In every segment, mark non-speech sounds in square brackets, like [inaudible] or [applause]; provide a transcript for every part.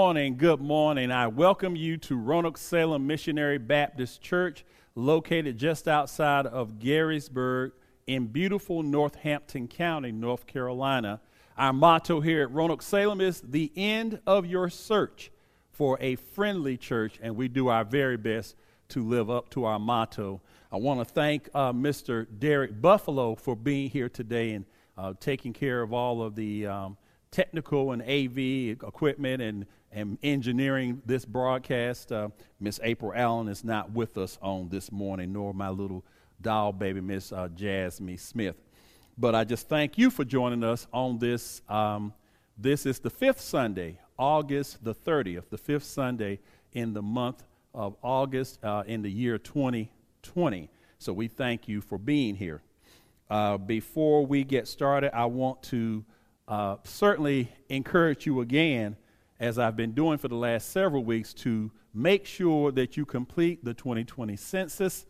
morning, good morning. I welcome you to Roanoke Salem Missionary Baptist Church, located just outside of Garysburg in beautiful Northampton County, North Carolina. Our motto here at Roanoke Salem is the end of your search for a friendly church, and we do our very best to live up to our motto. I want to thank uh, Mr. Derek Buffalo for being here today and uh, taking care of all of the um, technical and AV equipment and and engineering this broadcast. Uh, Miss April Allen is not with us on this morning, nor my little doll baby, Miss uh, Jasmine Smith. But I just thank you for joining us on this. Um, this is the fifth Sunday, August the 30th, the fifth Sunday in the month of August uh, in the year 2020. So we thank you for being here. Uh, before we get started, I want to uh, certainly encourage you again as I've been doing for the last several weeks, to make sure that you complete the 2020 census.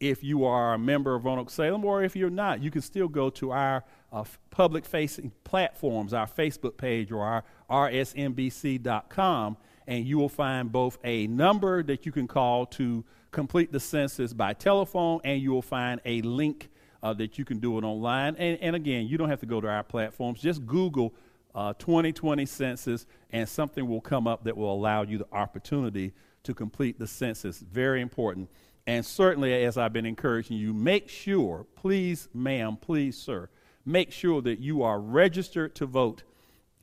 If you are a member of Roanoke Salem, or if you're not, you can still go to our uh, public facing platforms, our Facebook page or our rsnbc.com, and you will find both a number that you can call to complete the census by telephone, and you will find a link uh, that you can do it online. And, and again, you don't have to go to our platforms, just Google uh, 2020 census, and something will come up that will allow you the opportunity to complete the census. Very important. And certainly, as I've been encouraging you, make sure, please, ma'am, please, sir, make sure that you are registered to vote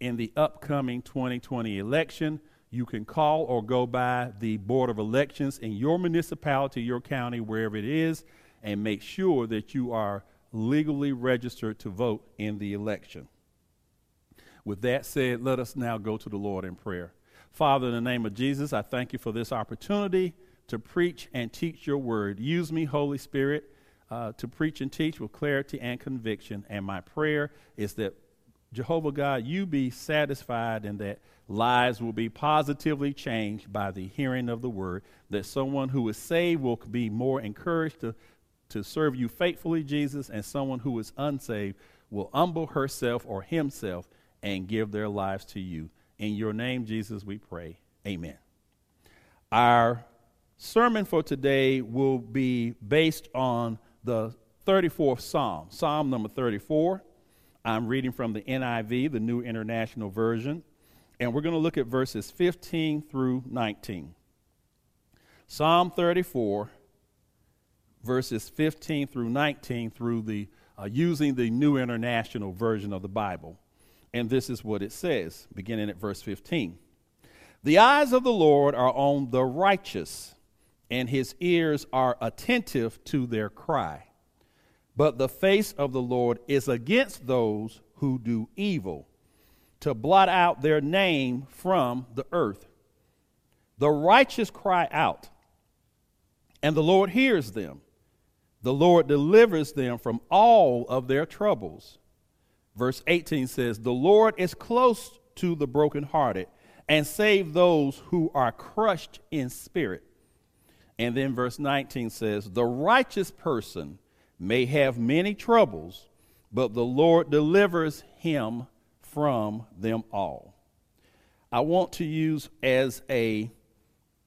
in the upcoming 2020 election. You can call or go by the Board of Elections in your municipality, your county, wherever it is, and make sure that you are legally registered to vote in the election. With that said, let us now go to the Lord in prayer. Father, in the name of Jesus, I thank you for this opportunity to preach and teach your word. Use me, Holy Spirit, uh, to preach and teach with clarity and conviction. And my prayer is that, Jehovah God, you be satisfied and that lives will be positively changed by the hearing of the word, that someone who is saved will be more encouraged to, to serve you faithfully, Jesus, and someone who is unsaved will humble herself or himself and give their lives to you. In your name, Jesus, we pray. Amen. Our sermon for today will be based on the 34th Psalm, Psalm number 34. I'm reading from the NIV, the New International Version, and we're going to look at verses 15 through 19. Psalm 34, verses 15 through 19, through the uh, using the New International Version of the Bible. And this is what it says, beginning at verse 15. The eyes of the Lord are on the righteous, and his ears are attentive to their cry. But the face of the Lord is against those who do evil, to blot out their name from the earth. The righteous cry out, and the Lord hears them. The Lord delivers them from all of their troubles. Verse 18 says, The Lord is close to the brokenhearted and save those who are crushed in spirit. And then verse 19 says, The righteous person may have many troubles, but the Lord delivers him from them all. I want to use as a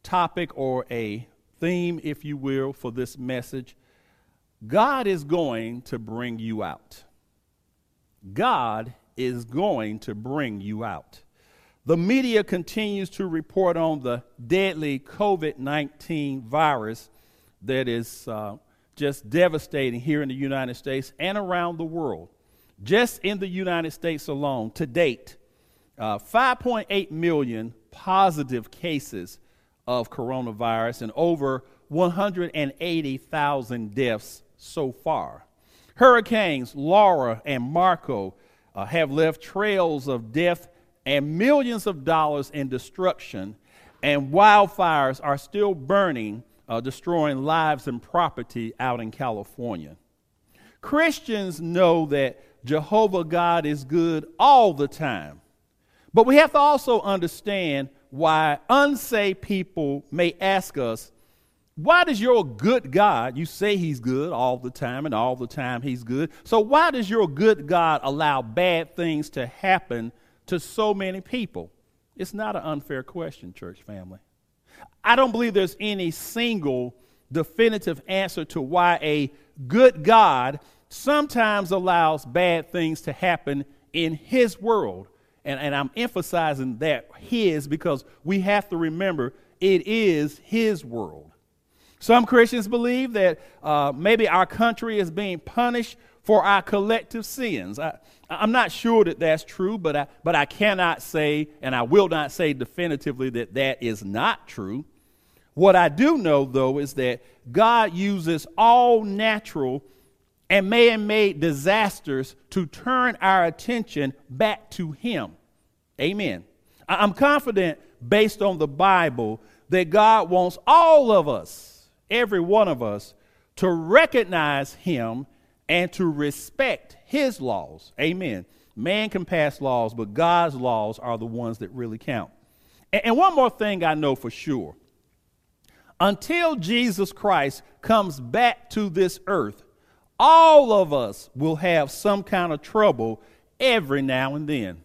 topic or a theme, if you will, for this message God is going to bring you out. God is going to bring you out. The media continues to report on the deadly COVID 19 virus that is uh, just devastating here in the United States and around the world. Just in the United States alone, to date, uh, 5.8 million positive cases of coronavirus and over 180,000 deaths so far. Hurricanes Laura and Marco uh, have left trails of death and millions of dollars in destruction, and wildfires are still burning, uh, destroying lives and property out in California. Christians know that Jehovah God is good all the time. But we have to also understand why unsaved people may ask us, why does your good God, you say he's good all the time and all the time he's good, so why does your good God allow bad things to happen to so many people? It's not an unfair question, church family. I don't believe there's any single definitive answer to why a good God sometimes allows bad things to happen in His world. And, and I'm emphasizing that His because we have to remember it is His world. Some Christians believe that uh, maybe our country is being punished for our collective sins. I, I'm not sure that that's true, but I, but I cannot say, and I will not say definitively that that is not true. What I do know, though, is that God uses all natural and man made disasters to turn our attention back to Him. Amen. I'm confident, based on the Bible, that God wants all of us, every one of us, to recognize Him and to respect His laws. Amen. Man can pass laws, but God's laws are the ones that really count. And one more thing I know for sure until Jesus Christ comes back to this earth, all of us will have some kind of trouble every now and then.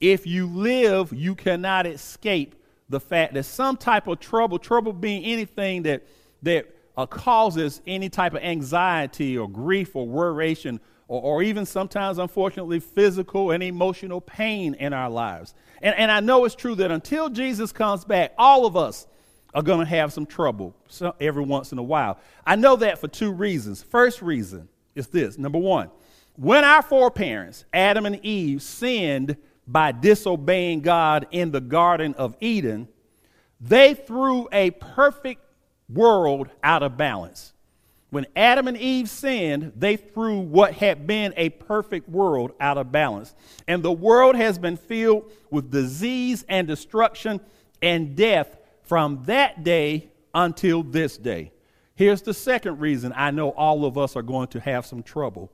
If you live, you cannot escape the fact that some type of trouble, trouble being anything that, that uh, causes any type of anxiety or grief or worration, or, or, even sometimes, unfortunately, physical and emotional pain in our lives. And, and I know it's true that until Jesus comes back, all of us are going to have some trouble every once in a while. I know that for two reasons. First reason is this number one, when our foreparents, Adam and Eve, sinned by disobeying God in the Garden of Eden, they threw a perfect world out of balance. When Adam and Eve sinned, they threw what had been a perfect world out of balance. And the world has been filled with disease and destruction and death from that day until this day. Here's the second reason I know all of us are going to have some trouble.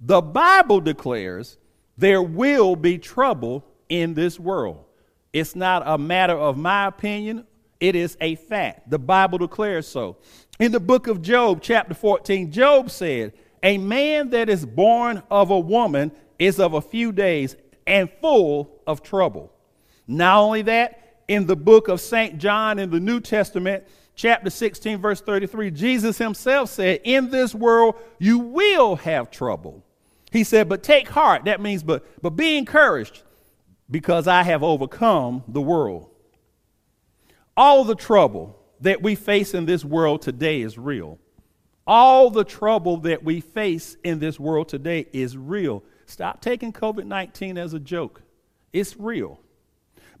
The Bible declares there will be trouble in this world. It's not a matter of my opinion, it is a fact. The Bible declares so. In the book of Job, chapter 14, Job said, A man that is born of a woman is of a few days and full of trouble. Not only that, in the book of St. John in the New Testament, chapter 16, verse 33, Jesus himself said, In this world you will have trouble. He said, But take heart. That means, but, but be encouraged because I have overcome the world. All the trouble that we face in this world today is real. All the trouble that we face in this world today is real. Stop taking COVID 19 as a joke. It's real.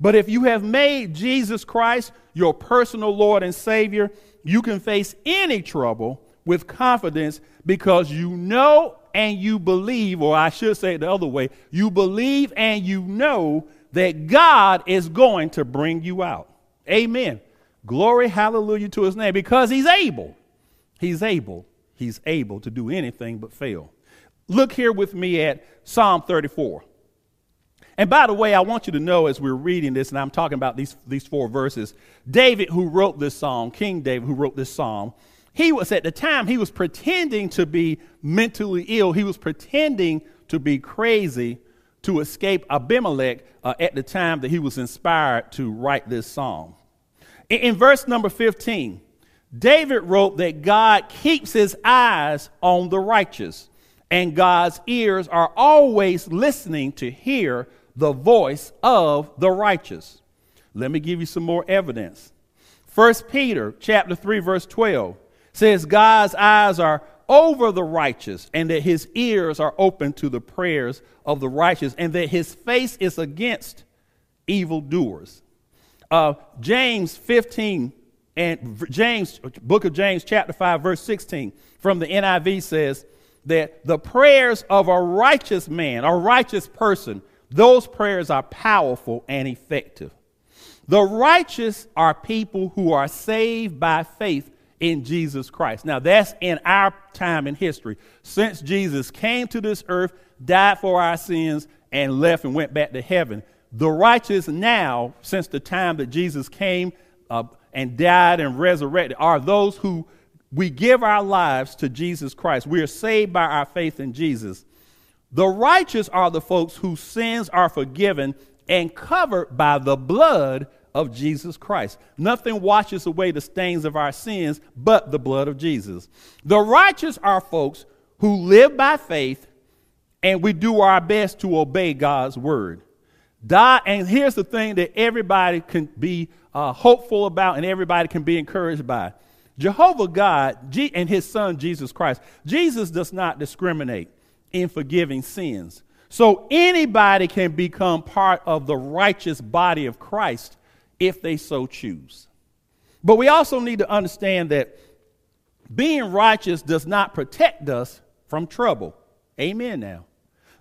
But if you have made Jesus Christ your personal Lord and Savior, you can face any trouble with confidence because you know and you believe, or I should say it the other way, you believe and you know that God is going to bring you out. Amen. Glory, hallelujah to his name because he's able. He's able. He's able to do anything but fail. Look here with me at Psalm 34. And by the way, I want you to know as we're reading this, and I'm talking about these, these four verses, David, who wrote this psalm, King David, who wrote this psalm, he was at the time, he was pretending to be mentally ill. He was pretending to be crazy to escape Abimelech uh, at the time that he was inspired to write this psalm. In, in verse number 15, David wrote that God keeps his eyes on the righteous, and God's ears are always listening to hear the voice of the righteous. Let me give you some more evidence. 1 Peter chapter 3 verse 12 says God's eyes are over the righteous and that his ears are open to the prayers of the righteous and that his face is against evildoers. Uh, James 15 and James, book of James, chapter 5, verse 16 from the NIV says that the prayers of a righteous man, a righteous person, those prayers are powerful and effective. The righteous are people who are saved by faith in Jesus Christ. Now, that's in our time in history. Since Jesus came to this earth, died for our sins, and left and went back to heaven, the righteous now, since the time that Jesus came uh, and died and resurrected, are those who we give our lives to Jesus Christ. We are saved by our faith in Jesus. The righteous are the folks whose sins are forgiven and covered by the blood of Jesus Christ. Nothing washes away the stains of our sins but the blood of Jesus. The righteous are folks who live by faith and we do our best to obey God's word. Die, and here's the thing that everybody can be uh, hopeful about and everybody can be encouraged by. Jehovah God G- and his son Jesus Christ. Jesus does not discriminate in forgiving sins. So anybody can become part of the righteous body of Christ if they so choose. But we also need to understand that being righteous does not protect us from trouble. Amen now.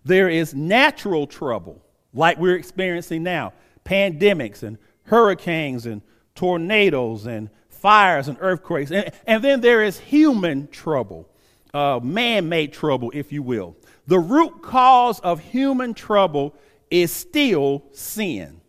There is natural trouble like we're experiencing now pandemics and hurricanes and tornadoes and fires and earthquakes. And, and then there is human trouble, uh, man made trouble, if you will. The root cause of human trouble is still sin.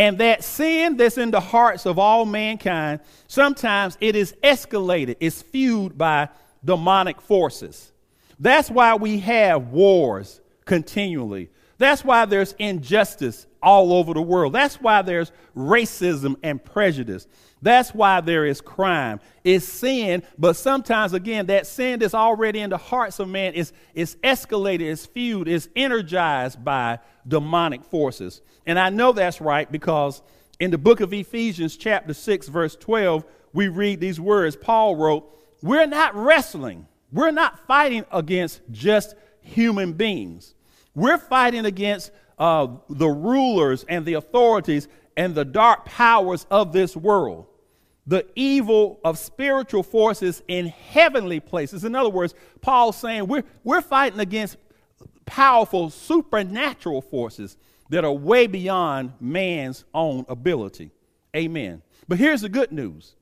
And that sin that's in the hearts of all mankind, sometimes it is escalated, it's fueled by demonic forces. That's why we have wars continually. That's why there's injustice all over the world. That's why there's racism and prejudice. That's why there is crime. It's sin, but sometimes, again, that sin that's already in the hearts of man is, is escalated, is fueled, is energized by demonic forces. And I know that's right because in the book of Ephesians, chapter 6, verse 12, we read these words. Paul wrote, We're not wrestling, we're not fighting against just human beings. We're fighting against uh, the rulers and the authorities and the dark powers of this world, the evil of spiritual forces in heavenly places. In other words, Paul's saying we're, we're fighting against powerful supernatural forces that are way beyond man's own ability. Amen. But here's the good news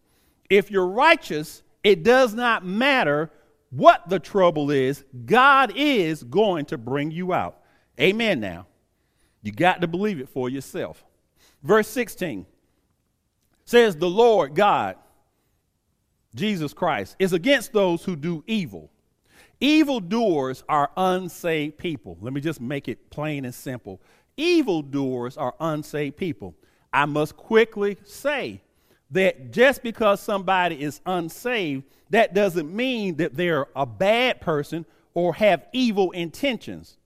if you're righteous, it does not matter what the trouble is, God is going to bring you out. Amen now. You got to believe it for yourself. Verse 16 says, The Lord God, Jesus Christ, is against those who do evil. Evildoers are unsaved people. Let me just make it plain and simple. Evildoers are unsaved people. I must quickly say that just because somebody is unsaved, that doesn't mean that they're a bad person or have evil intentions.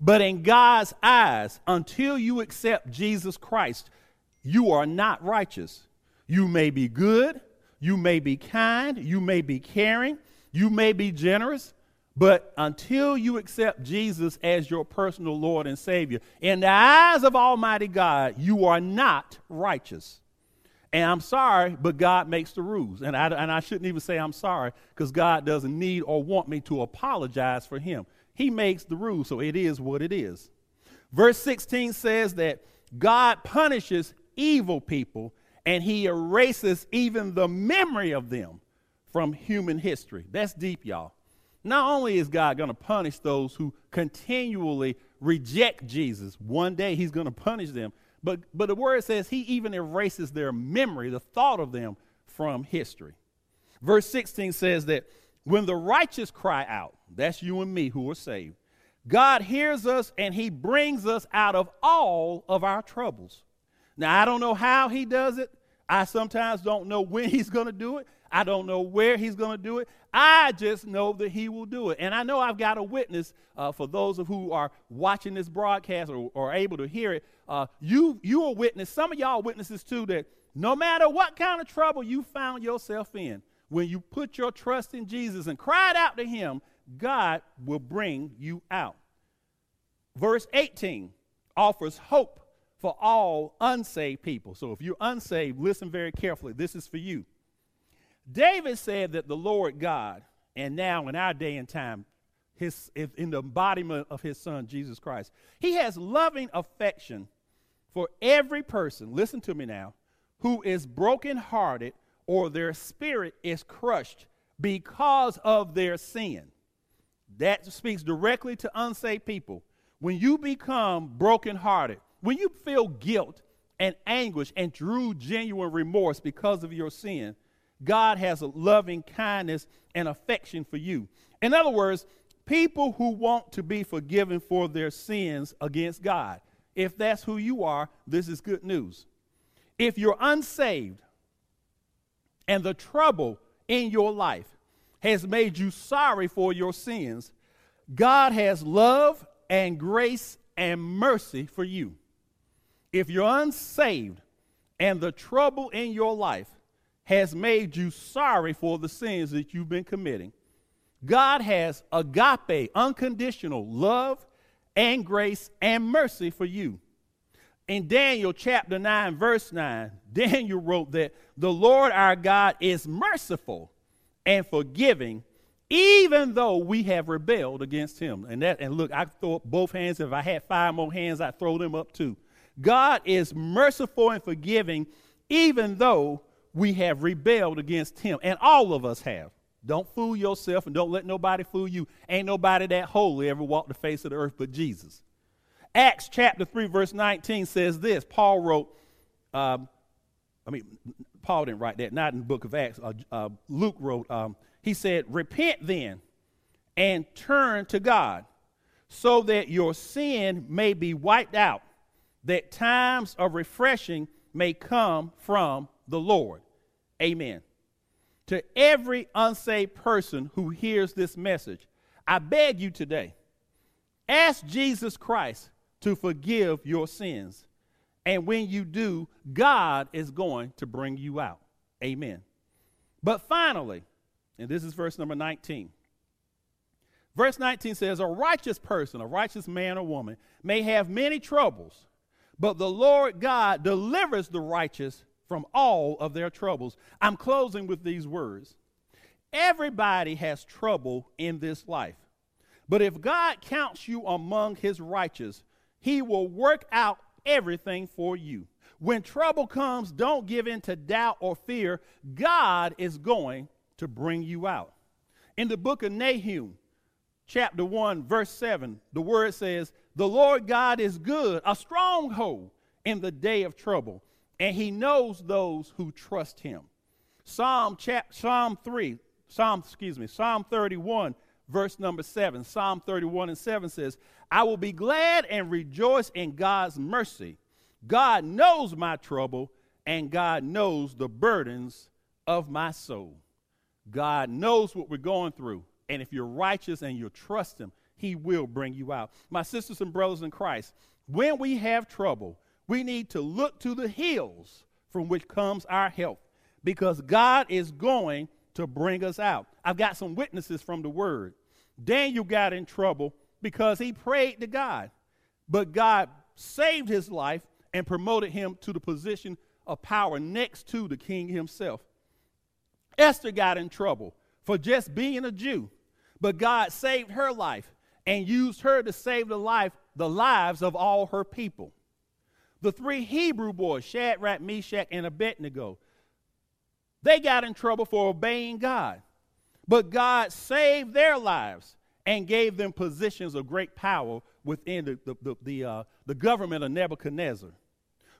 But in God's eyes, until you accept Jesus Christ, you are not righteous. You may be good, you may be kind, you may be caring, you may be generous, but until you accept Jesus as your personal Lord and Savior, in the eyes of Almighty God, you are not righteous. And I'm sorry, but God makes the rules. And I, and I shouldn't even say I'm sorry because God doesn't need or want me to apologize for Him. He makes the rules, so it is what it is. Verse 16 says that God punishes evil people and he erases even the memory of them from human history. That's deep, y'all. Not only is God going to punish those who continually reject Jesus, one day he's going to punish them, but, but the word says he even erases their memory, the thought of them from history. Verse 16 says that when the righteous cry out, that's you and me who are saved, God hears us and he brings us out of all of our troubles. Now, I don't know how he does it. I sometimes don't know when [laughs] he's going to do it. I don't know where he's going to do it. I just know that he will do it. And I know I've got a witness uh, for those of who are watching this broadcast or, or able to hear it. Uh, you, you are witness. Some of y'all witnesses too that no matter what kind of trouble you found yourself in, when you put your trust in Jesus and cried out to him, God will bring you out. Verse 18 offers hope for all unsaved people. So if you're unsaved, listen very carefully. This is for you. David said that the Lord God, and now in our day and time, his, in the embodiment of his son, Jesus Christ, he has loving affection for every person, listen to me now, who is brokenhearted or their spirit is crushed because of their sin. That speaks directly to unsaved people. When you become brokenhearted, when you feel guilt and anguish and true, genuine remorse because of your sin, God has a loving kindness and affection for you. In other words, people who want to be forgiven for their sins against God. If that's who you are, this is good news. If you're unsaved and the trouble in your life has made you sorry for your sins, God has love and grace and mercy for you. If you're unsaved and the trouble in your life has made you sorry for the sins that you've been committing, God has agape, unconditional love and grace and mercy for you. In Daniel chapter 9, verse 9, [laughs] Daniel wrote that the Lord our God is merciful and forgiving, even though we have rebelled against him. And that and look, I throw up both hands. If I had five more hands, I'd throw them up too. God is merciful and forgiving, even though we have rebelled against him. And all of us have. Don't fool yourself and don't let nobody fool you. Ain't nobody that holy ever walked the face of the earth but Jesus. Acts chapter 3, verse 19 says this. Paul wrote, um, I mean, Paul didn't write that, not in the book of Acts. Uh, uh, Luke wrote, um, he said, Repent then and turn to God so that your sin may be wiped out, that times of refreshing may come from the Lord. Amen. To every unsaved person who hears this message, I beg you today, ask Jesus Christ to forgive your sins. And when you do, God is going to bring you out. Amen. But finally, and this is verse number 19. Verse 19 says, A righteous person, a righteous man or woman, may have many troubles, but the Lord God delivers the righteous from all of their troubles. I'm closing with these words. Everybody has trouble in this life. But if God counts you among his righteous, he will work out everything for you. When trouble comes, don't give in to doubt or fear. God is going to bring you out. In the book of Nahum, chapter 1, verse 7, the word says, The Lord God is good, a stronghold in the day of trouble and he knows those who trust him. Psalm chap, Psalm 3, Psalm, excuse me, Psalm 31, verse number 7. Psalm 31 and 7 says, I will be glad and rejoice in God's mercy. God knows my trouble, and God knows the burdens of my soul. God knows what we're going through. And if you're righteous and you trust Him, He will bring you out. My sisters and brothers in Christ, when we have trouble, we need to look to the hills from which comes our help because God is going to bring us out. I've got some witnesses from the word. Daniel got in trouble because he prayed to God, but God saved his life and promoted him to the position of power next to the king himself. Esther got in trouble for just being a Jew, but God saved her life and used her to save the life the lives of all her people the three Hebrew boys, Shadrach, Meshach, and Abednego, they got in trouble for obeying God. But God saved their lives and gave them positions of great power within the, the, the, the, uh, the government of Nebuchadnezzar.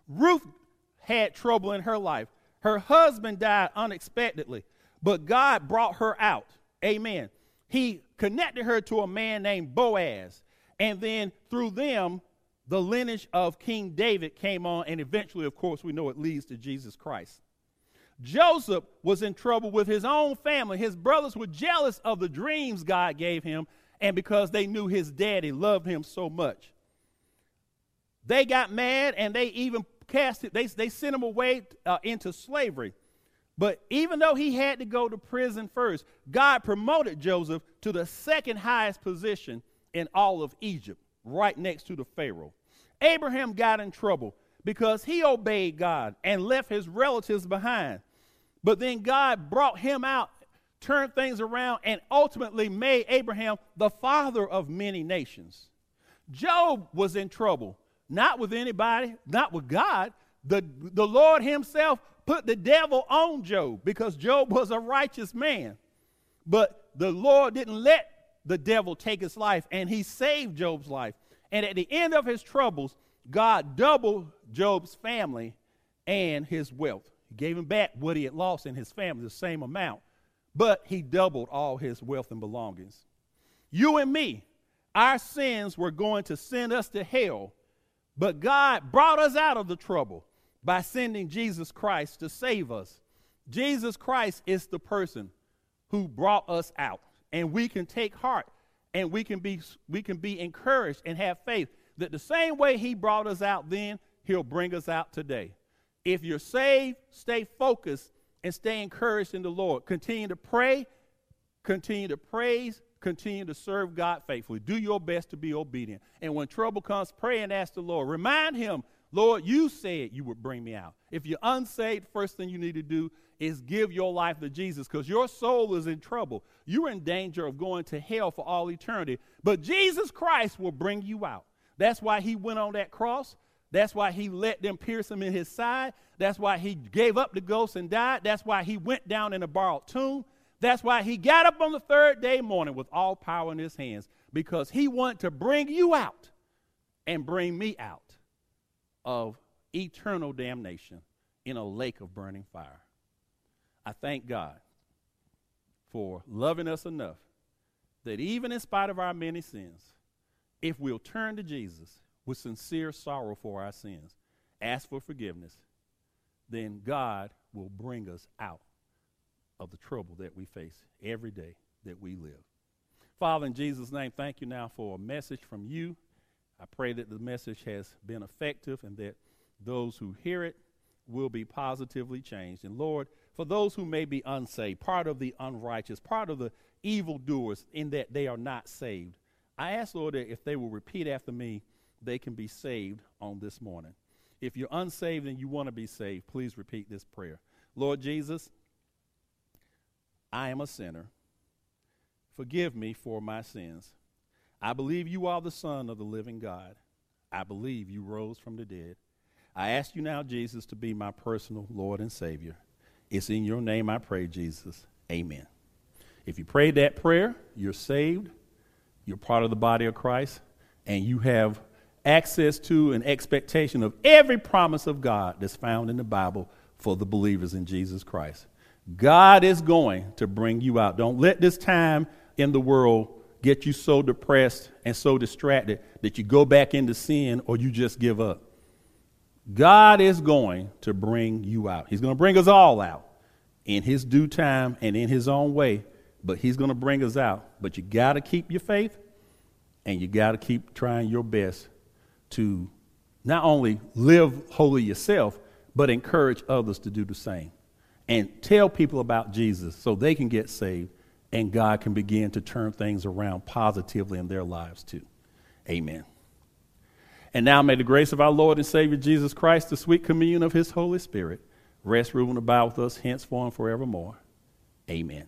Ruth had trouble in her life. Her husband died unexpectedly, but God brought her out. Amen. He connected her to a man named Boaz, and then through them, the lineage of King David came on, and eventually, of course, we know it leads to Jesus Christ. Joseph was in trouble with his own family. His brothers were jealous of the dreams God gave him, and because they knew his daddy loved him so much. They got mad and they even cast it, they, they sent him away uh, into slavery. But even though he had to go to prison first, God promoted Joseph to the second highest position in all of Egypt right next to the Pharaoh. Abraham got in trouble because he obeyed God and left his relatives behind. But then God brought him out, turned things around, and ultimately made Abraham the father of many nations. Job was in trouble, not with anybody, not with God. The, the Lord Himself put the devil on Job because Job was a righteous man. But the Lord didn't let the devil take his life, and he saved Job's life. And at the end of his troubles, God doubled Job's family and his wealth. He gave him back what he had lost in his family, the same amount, but he doubled all his wealth and belongings. You and me, our sins were going to send us to hell, But God brought us out of the trouble by sending Jesus Christ to save us. Jesus Christ is the person who brought us out. And we can take heart and we can be we can be encouraged and have faith that the same way he brought us out then, he'll bring us out today. If you're saved, stay focused and stay encouraged in the Lord. Continue to pray, continue to praise, continue to serve God faithfully. Do your best to be obedient. And when trouble comes, pray and ask the Lord. Remind him, Lord, you said you would bring me out. If you're unsaved, first thing you need to do is give your life to Jesus because your soul is in trouble. You're in danger of going to hell for all eternity. But Jesus Christ will bring you out. That's why he went on that cross. That's why he let them pierce him in his side. That's why he gave up the ghost and died. That's why he went down in a borrowed tomb. That's why he got up on the third day morning with all power in his hands because he wanted to bring you out and bring me out of eternal damnation in a lake of burning fire. I thank God for loving us enough that even in spite of our many sins, if we'll turn to Jesus with sincere sorrow for our sins, ask for forgiveness, then God will bring us out of the trouble that we face every day that we live. Father, in Jesus' name, thank you now for a message from you. I pray that the message has been effective and that those who hear it will be positively changed. And Lord, for those who may be unsaved, part of the unrighteous, part of the evildoers, in that they are not saved, I ask, Lord, that if they will repeat after me, they can be saved on this morning. If you're unsaved and you want to be saved, please repeat this prayer Lord Jesus, I am a sinner. Forgive me for my sins. I believe you are the Son of the living God. I believe you rose from the dead. I ask you now, Jesus, to be my personal Lord and Savior. It's in your name I pray, Jesus. Amen. If you prayed that prayer, you're saved, you're part of the body of Christ, and you have access to an expectation of every promise of God that's found in the Bible for the believers in Jesus Christ. God is going to bring you out. Don't let this time in the world get you so depressed and so distracted that you go back into sin or you just give up. God is going to bring you out. He's going to bring us all out in His due time and in His own way, but He's going to bring us out. But you got to keep your faith and you got to keep trying your best to not only live holy yourself, but encourage others to do the same. And tell people about Jesus so they can get saved and God can begin to turn things around positively in their lives too. Amen. And now may the grace of our Lord and Savior Jesus Christ, the sweet communion of his Holy Spirit, rest, rule, and abide with us henceforth and forevermore. Amen.